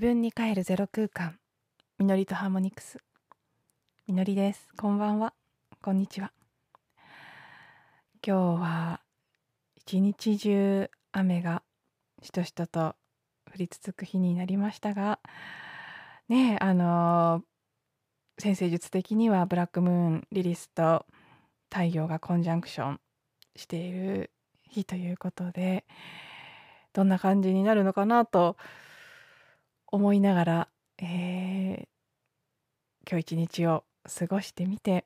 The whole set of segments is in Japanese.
分に帰るゼロ空間。みのりとハーモニクス。みのりです。こんばんは。こんにちは。今日は一日中雨がしとしとと降り続く日になりましたがねあの先生術的にはブラックムーンリリスと太陽がコンジャンクションしている日ということでどんな感じになるのかなと思いながら、えー、今日一日を過ごしてみて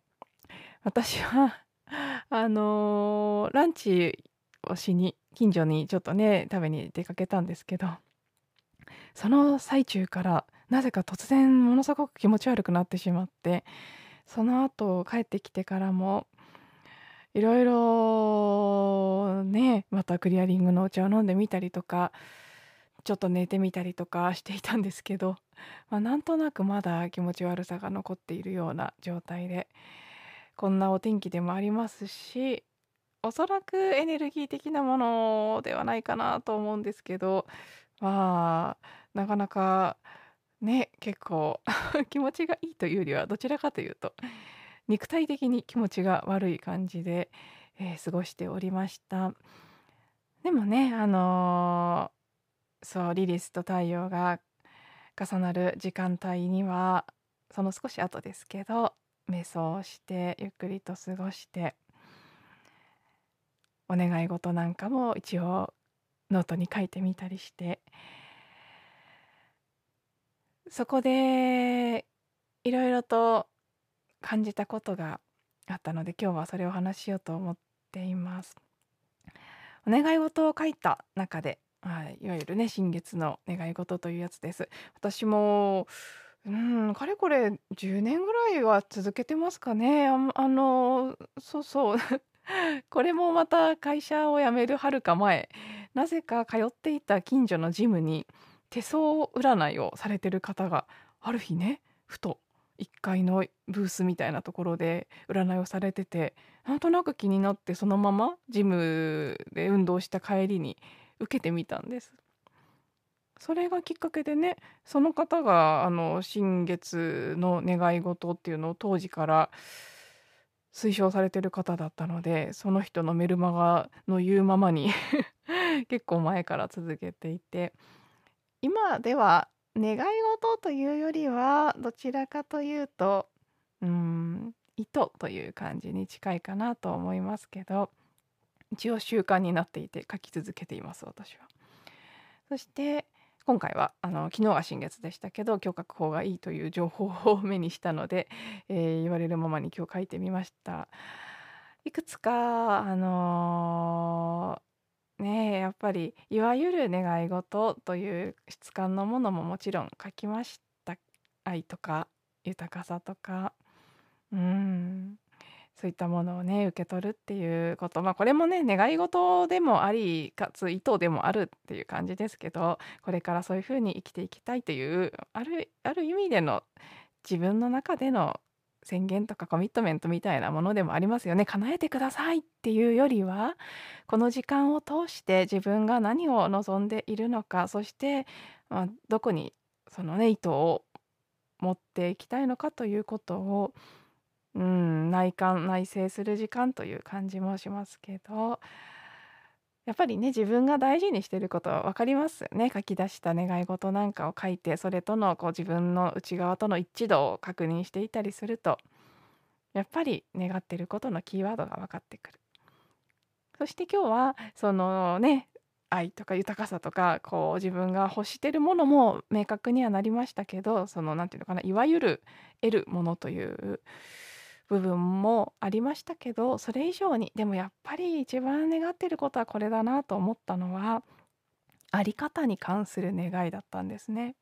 私はあのー、ランチをしに近所にちょっとね食べに出かけたんですけどその最中からなぜか突然ものすごく気持ち悪くなってしまってその後帰ってきてからもいろいろねまたクリアリングのお茶を飲んでみたりとかちょっと寝てみたりとかしていたんですけど、まあ、なんとなくまだ気持ち悪さが残っているような状態でこんなお天気でもありますしおそらくエネルギー的なものではないかなと思うんですけどまあなかなかね結構 気持ちがいいというよりはどちらかというと肉体的に気持ちが悪い感じで、えー、過ごしておりました。でもねあのそうリリスと太陽が重なる時間帯にはその少し後ですけど瞑想をしてゆっくりと過ごしてお願い事なんかも一応ノートに書いてみたりしてそこでいろいろと感じたことがあったので今日はそれを話しようと思っています。お願い事を書いた中ではい、いわゆるね新月の願い事というやつです。私もうんかれこれ10年ぐらいは続けてますかね。ああのそうそう これもまた会社を辞めるはるか前なぜか通っていた近所のジムに手相占いをされてる方がある日ねふと1階のブースみたいなところで占いをされててなんとなく気になってそのままジムで運動した帰りに受けてみたんです。それがきっかけでねその方があの新月の願い事っていうのを当時から推奨されてる方だったのでその人のメルマガの言うままに 結構前から続けていて今では願い事というよりはどちらかというとうん意図という感じに近いかなと思いますけど。一応習慣になっていて書き続けています私は。そして今回はあの昨日は新月でしたけど今日書く方がいいという情報を目にしたので、えー、言われるままに今日書いてみました。いくつかあのー、ねやっぱりいわゆる願い事という質感のものももちろん書きました愛とか豊かさとかうんそういったものをね受け取るっていうこと。まあこれもね願い事でもありかつ意図でもあるっていう感じですけどこれからそういうふうに生きていきたいというあるある意味での自分の中での宣言とかコミットメントみたいなものでもありますよね。叶えてくださいっていうよりはこの時間を通して自分が何を望んでいるのかそして、まあ、どこにそのね意図を持っていきたいのかということをうん、内観内省する時間という感じもしますけど。やっぱりね自分が大事にしてることは分かりますよね。書き出した願い事なんかを書いてそれとのこう自分の内側との一致度を確認していたりすると。やっぱり願ってることのキーワードが分かってくる。そして今日はそのね愛とか豊かさとかこう自分が欲してるものも明確にはなりましたけどその何て言うのかないわゆる得るものという部分もありましたけどそれ以上にでもやっぱり一番願ってることはこれだなと思ったのはあり方に関する願いだったんですね。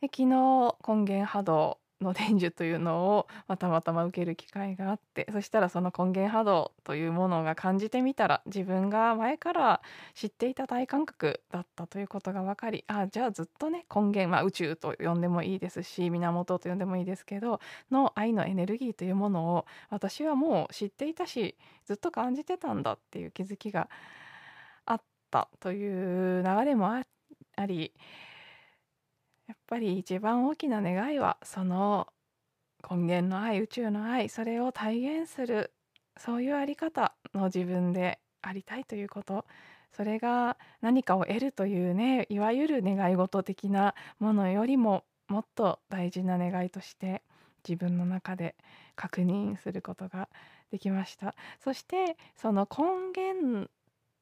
で昨日根源波動の伝授というのを、またまたま受ける機会があってそしたらその根源波動というものが感じてみたら自分が前から知っていた大感覚だったということが分かりあじゃあずっとね根源、まあ、宇宙と呼んでもいいですし源と呼んでもいいですけどの愛のエネルギーというものを私はもう知っていたしずっと感じてたんだっていう気づきがあったという流れもありやっぱり一番大きな願いはその根源の愛宇宙の愛それを体現するそういうあり方の自分でありたいということそれが何かを得るというねいわゆる願い事的なものよりももっと大事な願いとして自分の中で確認することができました。そしてその根源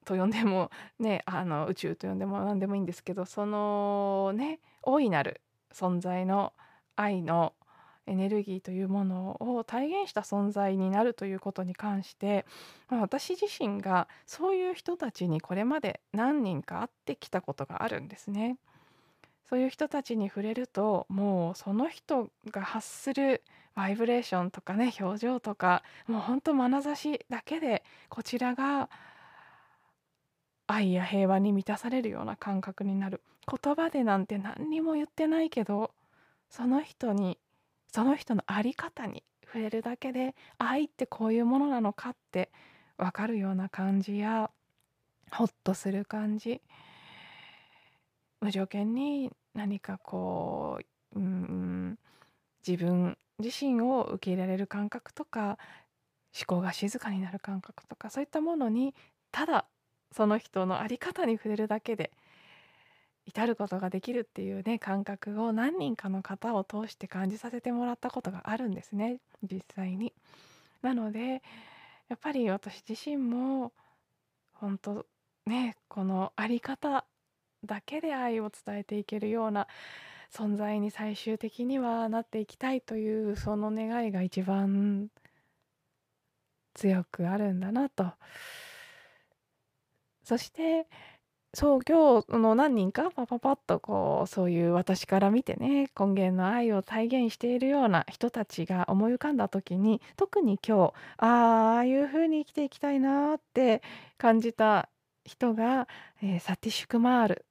と呼んでもねあの宇宙と呼んでも何でもいいんですけどそのね大いなる存在の愛のエネルギーというものを体現した存在になるということに関して、まあ、私自身がそういう人たちにこれまで何人か会ってきたことがあるんですね。そういう人たちに触れるともうその人が発するバイブレーションとかね表情とかもうほんと眼差しだけでこちらが愛や平和に満たされるような感覚になる。言葉でなんて何にも言ってないけどその人にその人の在り方に触れるだけで愛ってこういうものなのかって分かるような感じやほっとする感じ。無条件に何かこう、うん、自分自身を受け入れられる感覚とか思考が静かになる感覚とかそういったものにただその人の在り方に触れるだけで至ることができるっていうね感覚を何人かの方を通して感じさせてもらったことがあるんですね実際に。なのでやっぱり私自身も本当ねこの在り方だけで愛を伝えていけるような存在に最終的にはなっていきたいというその願いが一番強くあるんだなと。そしてそう今日の何人かパパパッとこうそういう私から見てね根源の愛を体現しているような人たちが思い浮かんだ時に特に今日ああいう風に生きていきたいなって感じた人が、えー、サティシュクマール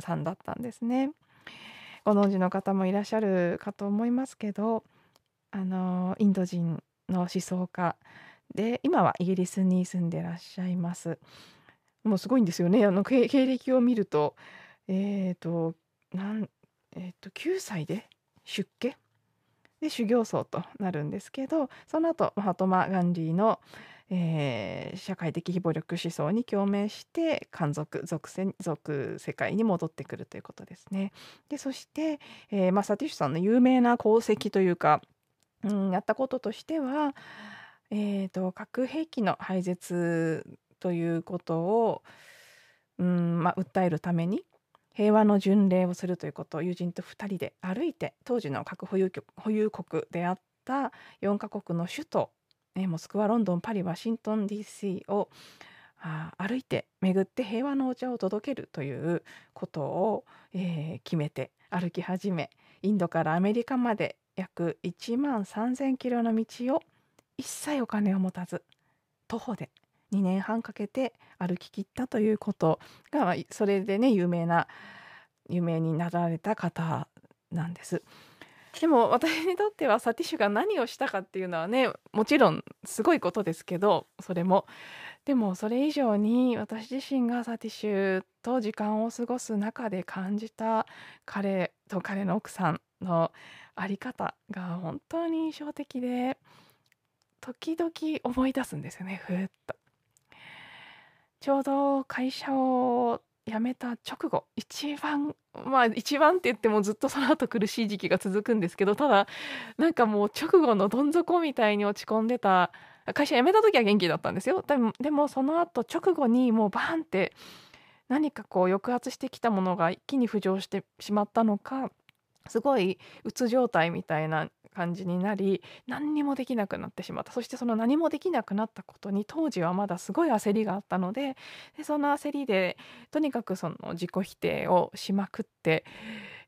さんだったんですね。ご存知の方もいらっしゃるかと思いますけどあのインド人の思想家で今はイギリスに住んでらっしゃいます。もうすごいんですよね。あの経歴を見ると、えっ、ー、と、なん、えっ、ー、と、9歳で出家？で修行僧となるんですけど、その後、マハトマ・ガンディの、えー、社会的非暴力思想に共鳴して漢族属せ属世界に戻ってくるということですね。でそして、えーまあ、サティッシュさんの有名な功績というか、うん、やったこととしては、えーと核兵器の廃絶ということを、うんまあ、訴えるために平和の巡礼をするということを友人と2人で歩いて当時の核保有保有国であった4カ国の首都、えモスクワロンドンパリワシントン DC をあ歩いて巡って平和のお茶を届けるということを、えー、決めて歩き始めインドからアメリカまで約1万3,000キロの道を一切お金を持たず徒歩で2年半かけて歩き切ったということがそれでね有名な有名になられた方なんです。でも私にとってはサティシュが何をしたかっていうのはねもちろんすごいことですけどそれもでもそれ以上に私自身がサティシュと時間を過ごす中で感じた彼と彼の奥さんの在り方が本当に印象的で時々思い出すんですよねふーっと。ちょうど会社を辞めた直後一番まあ一番って言ってもずっとその後苦しい時期が続くんですけどただなんかもう直後のどん底みたいに落ち込んでた会社辞めた時は元気だったんですよでもでもその後直後にもうバーンって何かこう抑圧してきたものが一気に浮上してしまったのかすごいうつ状態みたいな感じになり何にもできなくなってしまったそしてその何もできなくなったことに当時はまだすごい焦りがあったのででその焦りでとにかくその自己否定をしまくって、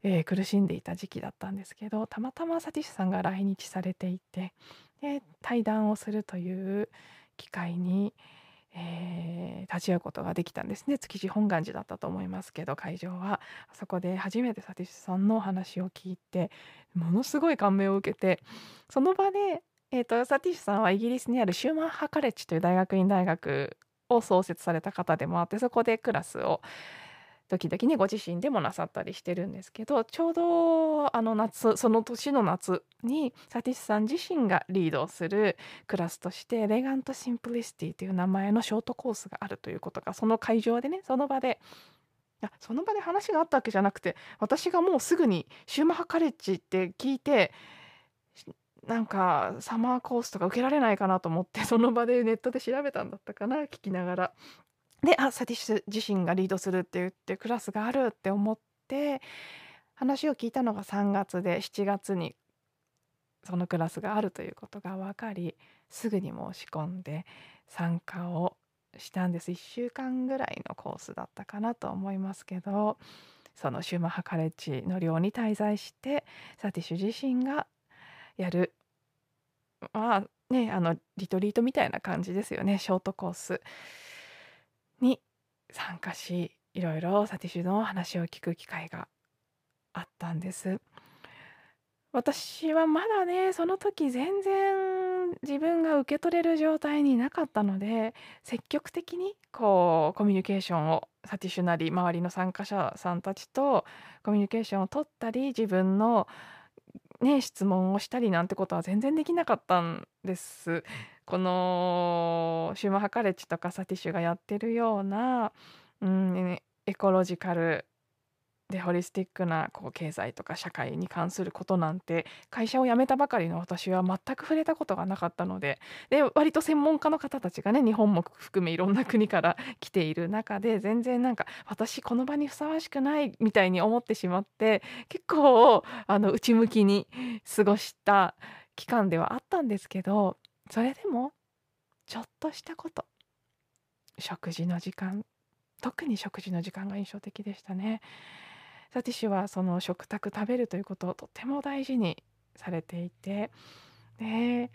えー、苦しんでいた時期だったんですけどたまたまサティシュさんが来日されていてで対談をするという機会に。えー、立ち会うことができたんですね。築地本願寺だったと思いますけど会場は。そこで初めてサティシュさんのお話を聞いてものすごい感銘を受けてその場で、えーと、サティシュさんはイギリスにあるシューマンハカレッジという大学院大学を創設された方でもあってそこでクラスを時々ねご自身でもなさったりしてるんですけどちょうどあの夏その年の夏にサティスさん自身がリードをするクラスとしてレガント・シンプリシティという名前のショートコースがあるということがその会場でねその場でいやその場で話があったわけじゃなくて私がもうすぐにシューマハカレッジって聞いてなんかサマーコースとか受けられないかなと思ってその場でネットで調べたんだったかな聞きながら。であサティッシュ自身がリードするって言ってクラスがあるって思って話を聞いたのが3月で7月にそのクラスがあるということが分かりすぐに申し込んで参加をしたんです。1週間ぐらいのコースだったかなと思いますけどそのシューマハカレッジの寮に滞在してサティッシュ自身がやるまあねあのリトリートみたいな感じですよねショートコース。に参加しいろいろサティシュの話を聞く機会があったんです。私はまだねその時全然自分が受け取れる状態になかったので積極的にこうコミュニケーションをサティシュなり周りの参加者さんたちとコミュニケーションを取ったり自分のね質問をしたりなんてことは全然できなかったんです。このシューマハカレッジとかサティッシュがやってるような、うん、エコロジカルでホリスティックなこう経済とか社会に関することなんて会社を辞めたばかりの私は全く触れたことがなかったのでで割と専門家の方たちがね日本も含めいろんな国から来ている中で全然なんか私この場にふさわしくないみたいに思ってしまって結構あの内向きに過ごした期間ではあったんですけどそれでもちょっとしたこと。食事の時間。特に食事の時間が印象的でしたね。サティッシュはその食卓食べるということをとても大事にされていて。で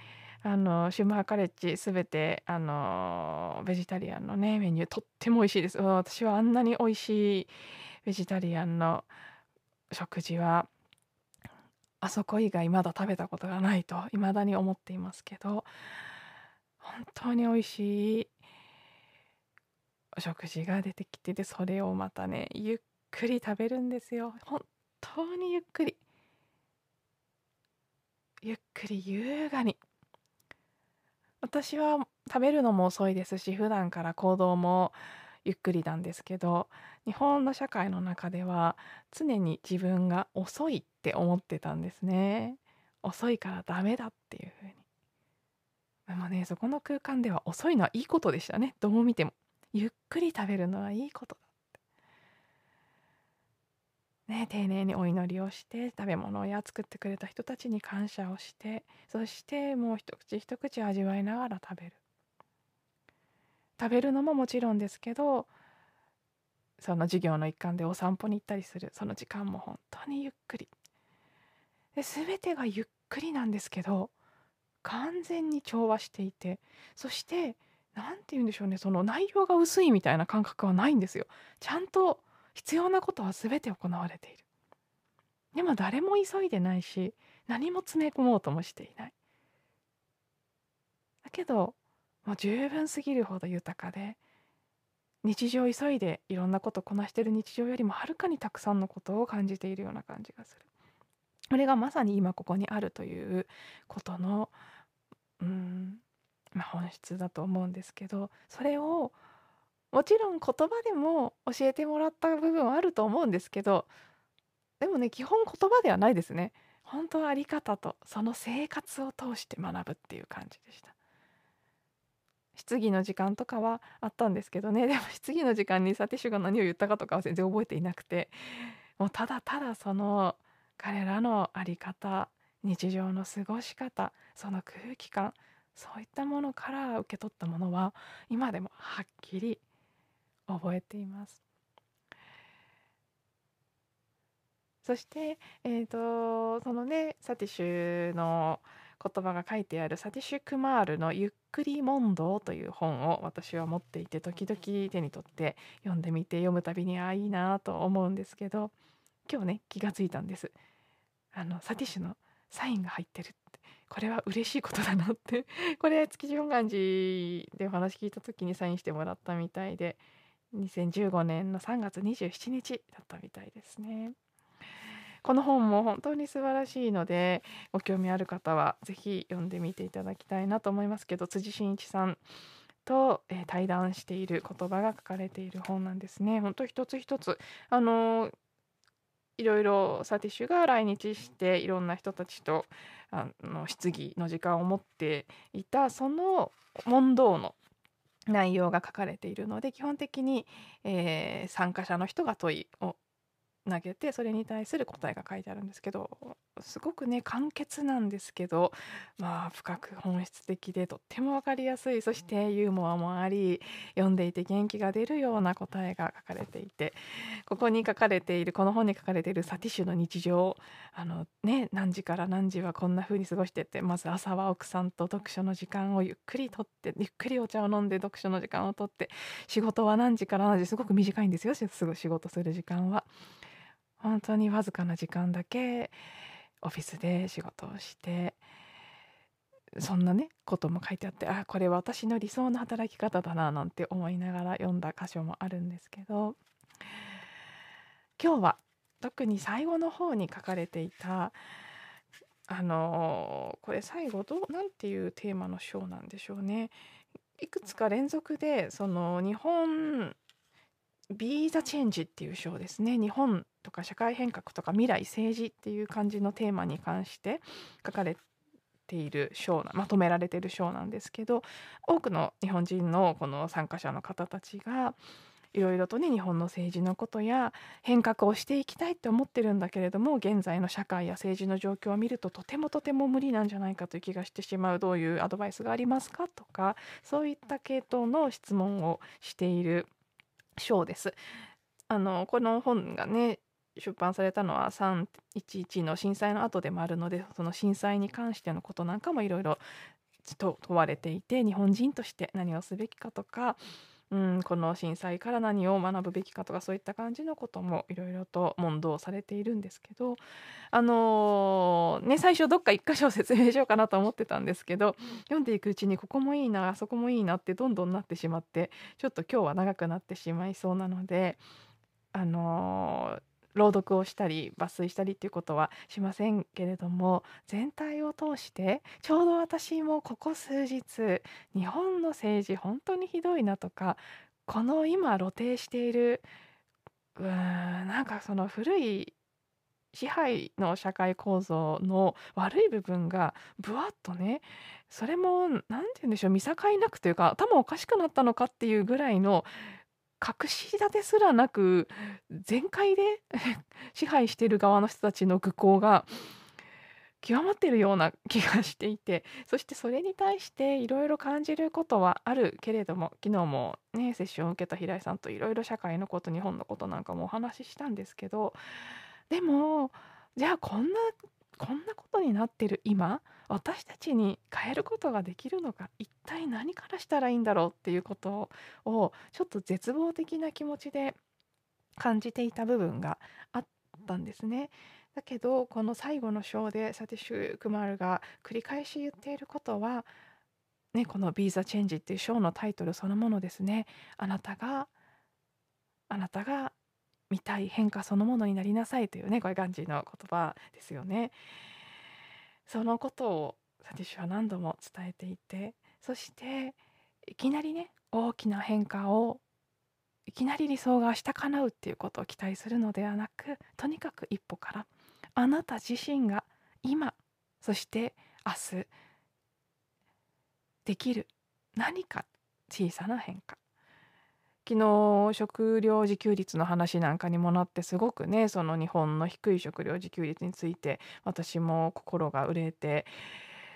あのシューマーカレッジすべてあのベジタリアンのねメニューとっても美味しいです。私はあんなに美味しいベジタリアンの食事はあそこ以外まだ食べたことがないと未だに思っていますけど本当に美味しいお食事が出てきててそれをまたねゆっくり食べるんですよ。本当にゆっくり。ゆっくり優雅に。私は食べるのも遅いですし普段から行動もゆっくりなんですけど日本の社会の中では常に自分が遅いって思ってたんですね。遅いからダメだっていうふうに。でもねそこの空間では遅いのはいいことでしたね。どう見ても。ゆっくり食べるのはいいことだって。ね丁寧にお祈りをして食べ物や作ってくれた人たちに感謝をしてそしてもう一口一口味わいながら食べる。食べるのももちろんですけどその授業の一環でお散歩に行ったりする。その時間も本当にゆっくり。で全てがゆっくりなんですけど完全に調和していてそして何て言うんでしょうねその内容が薄いみたいな感覚はないんですよ。ちゃんと必要なことは全て行われている。でも誰も急いでないし何も詰め込もうともしていない。だけどもう十分すぎるほど豊かで日常急いでいろんなことこなしてる日常よりもはるかにたくさんのことを感じているような感じがする。これがまさに今ここにあるということのうん、まあ、本質だと思うんですけどそれをもちろん言葉でも教えてもらった部分はあると思うんですけどでもね基本言葉ではないですね本当はあり方とその生活を通して学ぶっていう感じでした質疑の時間とかはあったんですけどね でも質疑の時間にサティッシュが何を言ったかとかは全然覚えていなくてもうただただその彼らの在り方日常の過ごし方その空気感そういったものから受け取ったものは今でもはっきり覚えています。そして、えーと、そのねサティッシュの言葉が書いてあるサティシュ・クマールの「ゆっくり問答」という本を私は持っていて時々手に取って読んでみて読むたびにああいいなと思うんですけど今日ね気がついたんです。あのサティシュのサインが入ってるってこれは嬉しいことだなって これ築地本願寺でお話聞いた時にサインしてもらったみたいで2015年の3月27日だったみたいですね。この本も本当に素晴らしいのでご興味ある方は是非読んでみていただきたいなと思いますけど辻真一さんと、えー、対談している言葉が書かれている本なんですね。本当一つ一つあのいろいろサティッシュが来日していろんな人たちとあの質疑の時間を持っていたその問答の内容が書かれているので基本的に、えー、参加者の人が問いを投げてそれに対する答えが書いてあるんですけどすごくね簡潔なんですけどまあ深く本質的でとっても分かりやすいそしてユーモアもあり読んでいて元気が出るような答えが書かれていてここに書かれているこの本に書かれているサティッシュの日常あのね何時から何時はこんな風に過ごしてってまず朝は奥さんと読書の時間をゆっくりとってゆっくりお茶を飲んで読書の時間をとって仕事は何時から何時すごく短いんですよすぐ仕事する時間は。本当にわずかな時間だけオフィスで仕事をしてそんなねことも書いてあってあこれ私の理想の働き方だななんて思いながら読んだ箇所もあるんですけど今日は特に最後の方に書かれていたあのこれ最後どうなんていうテーマの章なんでしょうね。いくつか連続でその日本ビーザチェンジっていう章ですね。日本とか社会変革とか未来政治っていう感じのテーマに関して書かれている章まとめられている章なんですけど多くの日本人のこの参加者の方たちがいろいろとね日本の政治のことや変革をしていきたいって思ってるんだけれども現在の社会や政治の状況を見るととてもとても無理なんじゃないかという気がしてしまう。どういうアドバイスがありますかとかそういった系統の質問をしている章です。あのこの本がね出版されたのは311の震災の後でもあるのでその震災に関してのことなんかもいろいろ問われていて日本人として何をすべきかとかうん、この震災から何を学ぶべきかとかそういった感じのこともいろいろと問答されているんですけどあのー、ね最初どっか一箇所説明しようかなと思ってたんですけど読んでいくうちにここもいいなあそこもいいなってどんどんなってしまってちょっと今日は長くなってしまいそうなのであのー朗読をしたり抜粋したりっていうことはしませんけれども全体を通してちょうど私もここ数日日本の政治本当にひどいなとかこの今露呈しているうーんなんかその古い支配の社会構造の悪い部分がぶわっとねそれも何て言うんでしょう見境なくというか頭おかしくなったのかっていうぐらいの隠し立てすらなく全開で 支配している側の人たちの愚行が極まってるような気がしていてそしてそれに対していろいろ感じることはあるけれども昨日もねセッションを受けた平井さんといろいろ社会のこと日本のことなんかもお話ししたんですけどでもじゃあこんなこんなことになってる今私たちに変えることができるのか一体何からしたらいいんだろうっていうことをちょっと絶望的な気持ちで感じていた部分があったんですね。だけどこの最後の章でサティシュ・クマールが繰り返し言っていることは、ね、この「ビーザ・チェンジ」っていう章のタイトルそのものですね。あなたがあなたが見たい変化そのものになりなさいというねこれガンジーの言葉ですよね。そのことをサティッシュは何度も伝えていてそしていきなりね大きな変化をいきなり理想が明日叶うっていうことを期待するのではなくとにかく一歩からあなた自身が今そして明日できる何か小さな変化昨日食料自給率の話なんかにもなってすごくねその日本の低い食料自給率について私も心が憂えて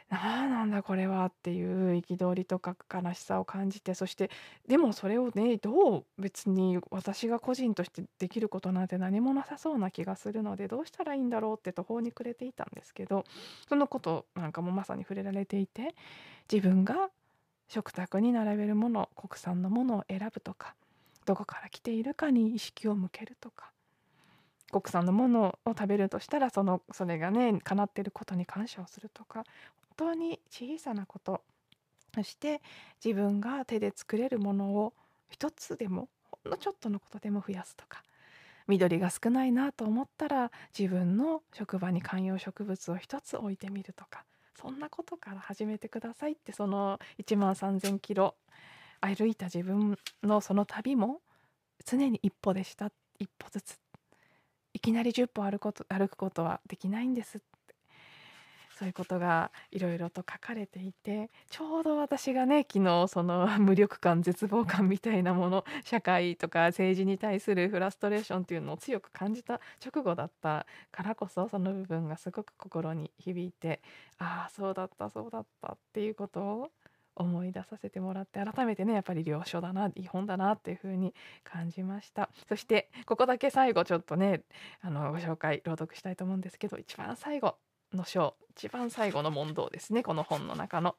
ああなんだこれはっていう憤りとか悲しさを感じてそしてでもそれをねどう別に私が個人としてできることなんて何もなさそうな気がするのでどうしたらいいんだろうって途方に暮れていたんですけどそのことなんかもまさに触れられていて自分が食卓に並べるもの国産のものを選ぶとかどこから来ているかに意識を向けるとか国産のものを食べるとしたらそのそれがね叶っていることに感謝をするとか本当に小さなことそして自分が手で作れるものを一つでもほんのちょっとのことでも増やすとか緑が少ないなと思ったら自分の職場に観葉植物を一つ置いてみるとかそんなことから始めてくださいってその1万3,000キロ歩いた自分のその旅も常に一歩でした。一歩ずついきなり10歩歩くこと歩くことはできないんです。そういうことがいろいろと書かれていてちょうど私がね昨日その 無力感絶望感みたいなもの社会とか政治に対するフラストレーションっていうのを強く感じた直後だったからこそその部分がすごく心に響いてああそうだったそうだったっていうことを思い出させてもらって改めてねやっぱり良書だないい本だなっていう風に感じました。そしてここだけ最後ちょっとねあのご紹介朗読したいと思うんですけど一番最後。の章一番最後の問答ですねこの本の中の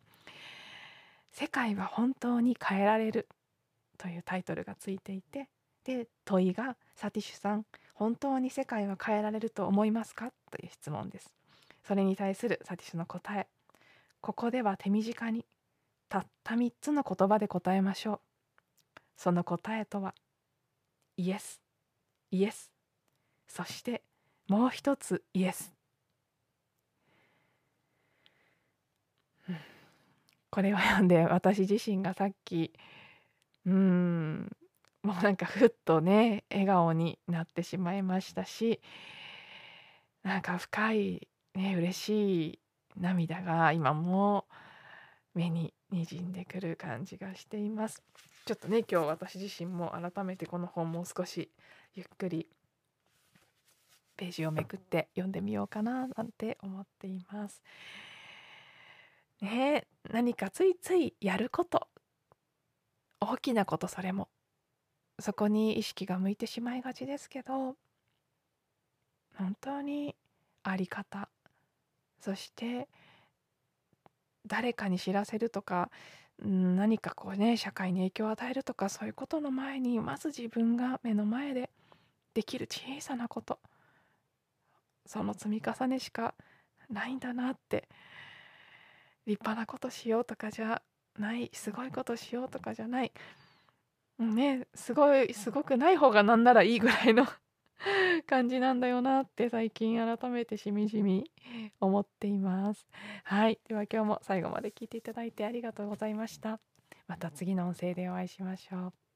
「世界は本当に変えられる」というタイトルがついていてで問いが「サティシュさん本当に世界は変えられると思いますか?」という質問です。それに対するサティシュの答え。ここでは手短にたった3つの言葉で答えましょう。その答えとはイエスイエス。そしてもう一つイエス。これを読んで私自身がさっきうーんもうなんかふっとね笑顔になってしまいましたしなんか深いね嬉しい涙が今も目ににじんでくる感じがしています。ちょっとね今日私自身も改めてこの本も少しゆっくりページをめくって読んでみようかななんて思っています。ね何かついついやること。大きなことそれも。そこに意識が向いてしまいがちですけど本当にあり方。そして誰かに知らせるとか何かこうね社会に影響を与えるとかそういうことの前にまず自分が目の前でできる小さなこと。その積み重ねしかないんだなって立派なことしようとかじゃないすごいことしようとかじゃない。ねすごいすごくない方がなんならいいぐらいの 感じなんだよなって最近改めてしみじみ思っています。はい。では今日も最後まで聞いていただいてありがとうございました。また次の音声でお会いしましょう。